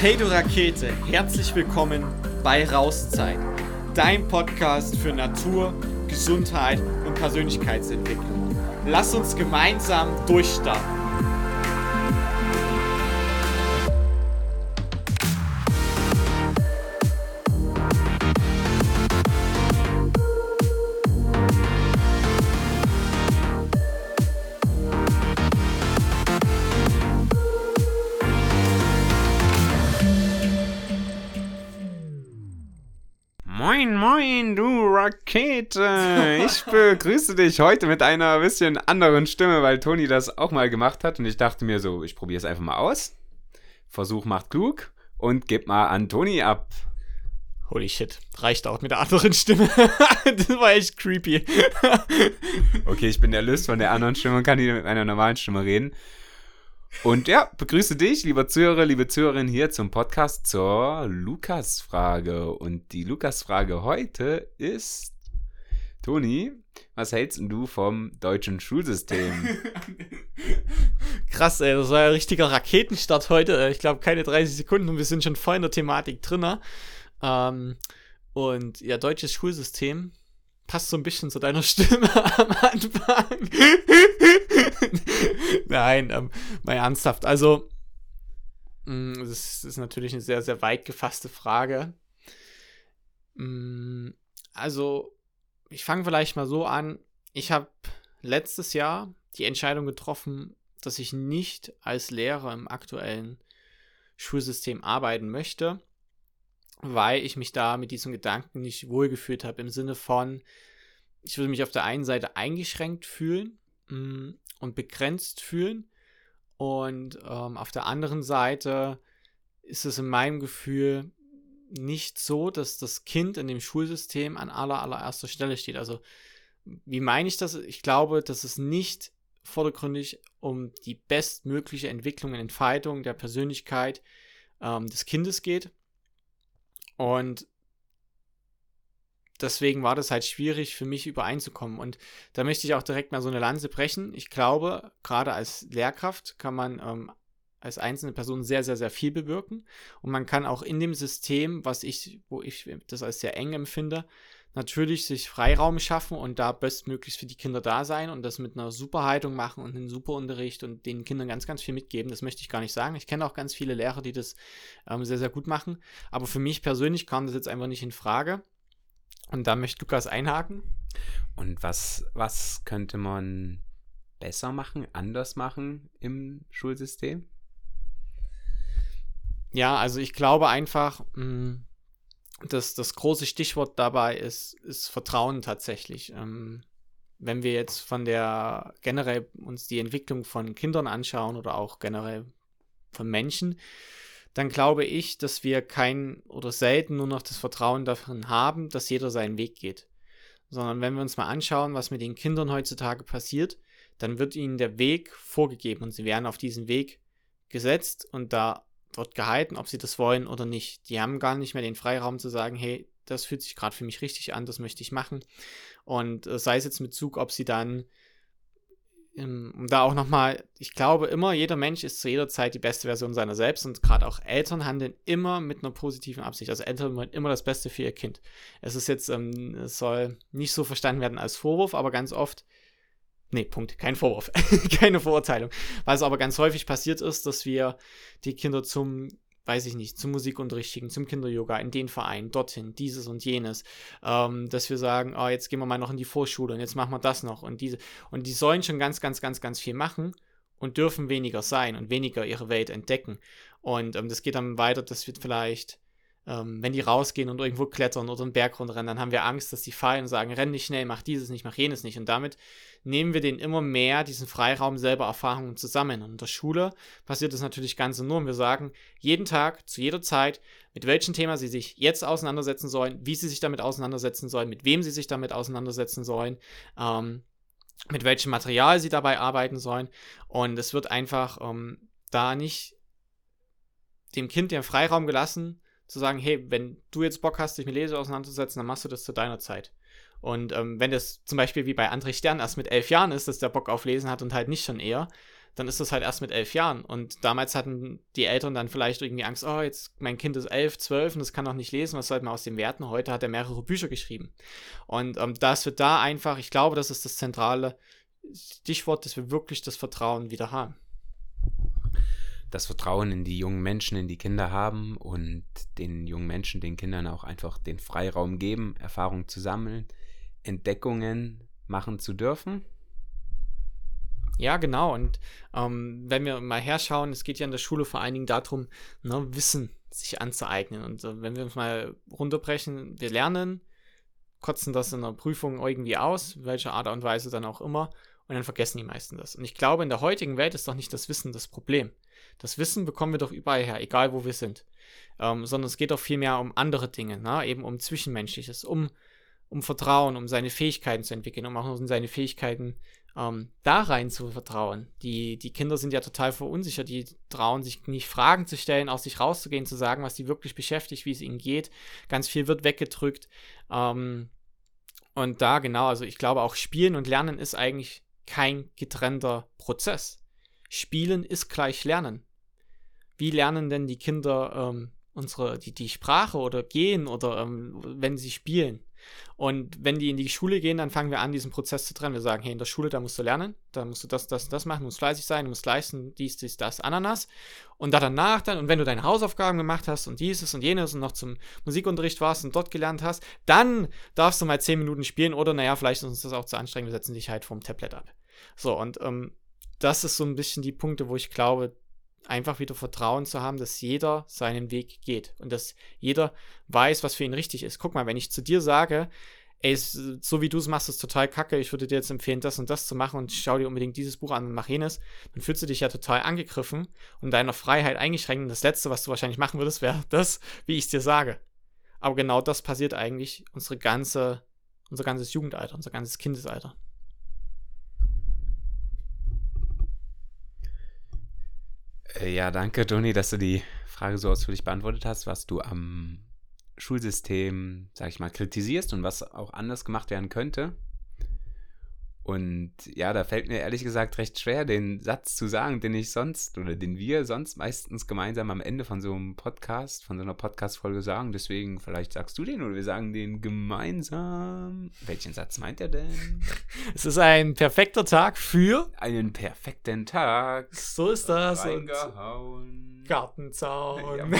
Hey du Rakete, herzlich willkommen bei Rauszeit, dein Podcast für Natur, Gesundheit und Persönlichkeitsentwicklung. Lass uns gemeinsam durchstarten. Moin, moin, du Rakete! Ich begrüße dich heute mit einer bisschen anderen Stimme, weil Toni das auch mal gemacht hat und ich dachte mir so, ich probiere es einfach mal aus. Versuch macht klug und gib mal an Toni ab. Holy shit, reicht auch mit der anderen Stimme. das war echt creepy. okay, ich bin erlöst von der anderen Stimme und kann hier mit meiner normalen Stimme reden. Und ja, begrüße dich, lieber Zuhörer, liebe Zuhörerin, hier zum Podcast zur Lukas-Frage. Und die Lukas-Frage heute ist, Toni, was hältst du vom deutschen Schulsystem? Krass, ey, das war ein richtiger Raketenstart heute. Ich glaube, keine 30 Sekunden und wir sind schon voll in der Thematik drin. Ähm, und ja, deutsches Schulsystem passt so ein bisschen zu deiner Stimme am Anfang. Nein, ähm, mal ernsthaft. Also, mh, mm, das ist natürlich eine sehr, sehr weit gefasste Frage. Mh, mm, also, ich fange vielleicht mal so an. Ich habe letztes Jahr die Entscheidung getroffen, dass ich nicht als Lehrer im aktuellen Schulsystem arbeiten möchte, weil ich mich da mit diesem Gedanken nicht wohlgefühlt habe, im Sinne von, ich würde mich auf der einen Seite eingeschränkt fühlen und begrenzt fühlen und ähm, auf der anderen Seite ist es in meinem Gefühl nicht so, dass das Kind in dem Schulsystem an aller, allererster Stelle steht. Also, wie meine ich das? Ich glaube, dass es nicht vordergründig um die bestmögliche Entwicklung und Entfaltung der Persönlichkeit ähm, des Kindes geht. Und deswegen war das halt schwierig für mich übereinzukommen. Und da möchte ich auch direkt mal so eine Lanze brechen. Ich glaube, gerade als Lehrkraft kann man ähm, als einzelne Person sehr, sehr, sehr viel bewirken. Und man kann auch in dem System, was ich, wo ich das als sehr eng empfinde, natürlich sich Freiraum schaffen und da bestmöglichst für die Kinder da sein und das mit einer super Haltung machen und einen super Unterricht und den Kindern ganz, ganz viel mitgeben. Das möchte ich gar nicht sagen. Ich kenne auch ganz viele Lehrer, die das ähm, sehr, sehr gut machen. Aber für mich persönlich kam das jetzt einfach nicht in Frage. Und da möchte Lukas einhaken. Und was, was könnte man besser machen, anders machen im Schulsystem? Ja, also ich glaube einfach, mm, dass das große Stichwort dabei ist, ist Vertrauen tatsächlich. Ähm, wenn wir jetzt von der generell uns die Entwicklung von Kindern anschauen oder auch generell von Menschen, dann glaube ich, dass wir kein oder selten nur noch das Vertrauen darin haben, dass jeder seinen Weg geht. Sondern wenn wir uns mal anschauen, was mit den Kindern heutzutage passiert, dann wird ihnen der Weg vorgegeben und sie werden auf diesen Weg gesetzt und da wird gehalten, ob sie das wollen oder nicht. Die haben gar nicht mehr den Freiraum zu sagen, hey, das fühlt sich gerade für mich richtig an, das möchte ich machen. Und äh, sei es jetzt mit Zug, ob sie dann um ähm, da auch nochmal, ich glaube immer, jeder Mensch ist zu jeder Zeit die beste Version seiner selbst und gerade auch Eltern handeln immer mit einer positiven Absicht. Also Eltern wollen immer das Beste für ihr Kind. Es ist jetzt, ähm, es soll nicht so verstanden werden als Vorwurf, aber ganz oft, nee, Punkt, kein Vorwurf, keine Verurteilung. Was aber ganz häufig passiert ist, dass wir die Kinder zum weiß ich nicht, zum Musikunterricht schicken, zum Kinder-Yoga, in den Verein, dorthin, dieses und jenes, ähm, dass wir sagen, oh, jetzt gehen wir mal noch in die Vorschule und jetzt machen wir das noch und diese. Und die sollen schon ganz, ganz, ganz, ganz viel machen und dürfen weniger sein und weniger ihre Welt entdecken. Und ähm, das geht dann weiter, dass wir vielleicht ähm, wenn die rausgehen und irgendwo klettern oder einen Berg runterrennen, dann haben wir Angst, dass die fallen und sagen, renn nicht schnell, mach dieses nicht, mach jenes nicht. Und damit nehmen wir denen immer mehr diesen Freiraum, selber Erfahrungen zu sammeln. Und in der Schule passiert das natürlich ganz enorm. Wir sagen jeden Tag, zu jeder Zeit, mit welchem Thema sie sich jetzt auseinandersetzen sollen, wie sie sich damit auseinandersetzen sollen, mit wem sie sich damit auseinandersetzen sollen. Ähm, mit welchem Material sie dabei arbeiten sollen. Und es wird einfach ähm, da nicht dem Kind den Freiraum gelassen, zu sagen, hey, wenn du jetzt Bock hast, dich mit Lese auseinanderzusetzen, dann machst du das zu deiner Zeit. Und ähm, wenn das zum Beispiel wie bei André Stern erst mit elf Jahren ist, dass der Bock auf Lesen hat und halt nicht schon eher, dann ist das halt erst mit elf Jahren. Und damals hatten die Eltern dann vielleicht irgendwie Angst, oh, jetzt mein Kind ist elf, zwölf und das kann noch nicht lesen, was sollte man aus dem werten? Heute hat er mehrere Bücher geschrieben. Und ähm, das wird da einfach, ich glaube, das ist das zentrale Stichwort, dass wir wirklich das Vertrauen wieder haben. Das Vertrauen in die jungen Menschen, in die Kinder haben und den jungen Menschen, den Kindern auch einfach den Freiraum geben, Erfahrungen zu sammeln, Entdeckungen machen zu dürfen. Ja, genau. Und ähm, wenn wir mal herschauen, es geht ja in der Schule vor allen Dingen darum, ne, Wissen sich anzueignen. Und äh, wenn wir uns mal runterbrechen, wir lernen, kotzen das in der Prüfung irgendwie aus, welcher Art und Weise dann auch immer, und dann vergessen die meisten das. Und ich glaube, in der heutigen Welt ist doch nicht das Wissen das Problem. Das Wissen bekommen wir doch überall her, egal wo wir sind. Ähm, sondern es geht doch vielmehr um andere Dinge, ne? eben um Zwischenmenschliches, um, um Vertrauen, um seine Fähigkeiten zu entwickeln, um auch um seine Fähigkeiten ähm, da rein zu vertrauen. Die, die Kinder sind ja total verunsichert, die trauen sich nicht Fragen zu stellen, aus sich rauszugehen, zu sagen, was sie wirklich beschäftigt, wie es ihnen geht. Ganz viel wird weggedrückt. Ähm, und da genau, also ich glaube auch Spielen und Lernen ist eigentlich kein getrennter Prozess. Spielen ist gleich Lernen. Wie lernen denn die Kinder ähm, unsere, die, die Sprache oder gehen oder ähm, wenn sie spielen? Und wenn die in die Schule gehen, dann fangen wir an, diesen Prozess zu trennen. Wir sagen, hey, in der Schule, da musst du lernen, da musst du das, das, das machen, du musst fleißig sein, du musst leisten, dies, dies, das, Ananas. Und da danach dann, und wenn du deine Hausaufgaben gemacht hast und dieses und jenes und noch zum Musikunterricht warst und dort gelernt hast, dann darfst du mal zehn Minuten spielen oder, naja, vielleicht ist uns das auch zu anstrengend, wir setzen dich halt vom Tablet ab. So, und ähm, das ist so ein bisschen die Punkte, wo ich glaube, einfach wieder Vertrauen zu haben, dass jeder seinen Weg geht und dass jeder weiß, was für ihn richtig ist. Guck mal, wenn ich zu dir sage, ey, so wie du es machst, ist total kacke, ich würde dir jetzt empfehlen, das und das zu machen und schau dir unbedingt dieses Buch an und mach jenes, dann fühlst du dich ja total angegriffen und deiner Freiheit eingeschränkt. Und das Letzte, was du wahrscheinlich machen würdest, wäre das, wie ich es dir sage. Aber genau das passiert eigentlich unsere ganze, unser ganzes Jugendalter, unser ganzes Kindesalter. Ja, danke, Toni, dass du die Frage so ausführlich beantwortet hast, was du am Schulsystem, sag ich mal, kritisierst und was auch anders gemacht werden könnte. Und ja, da fällt mir ehrlich gesagt recht schwer, den Satz zu sagen, den ich sonst oder den wir sonst meistens gemeinsam am Ende von so einem Podcast, von so einer Podcast-Folge sagen. Deswegen, vielleicht sagst du den oder wir sagen den gemeinsam. Welchen Satz meint er denn? Es ist ein perfekter Tag für einen perfekten Tag. So ist das. Reingehauen. Gartenzaun. Ja.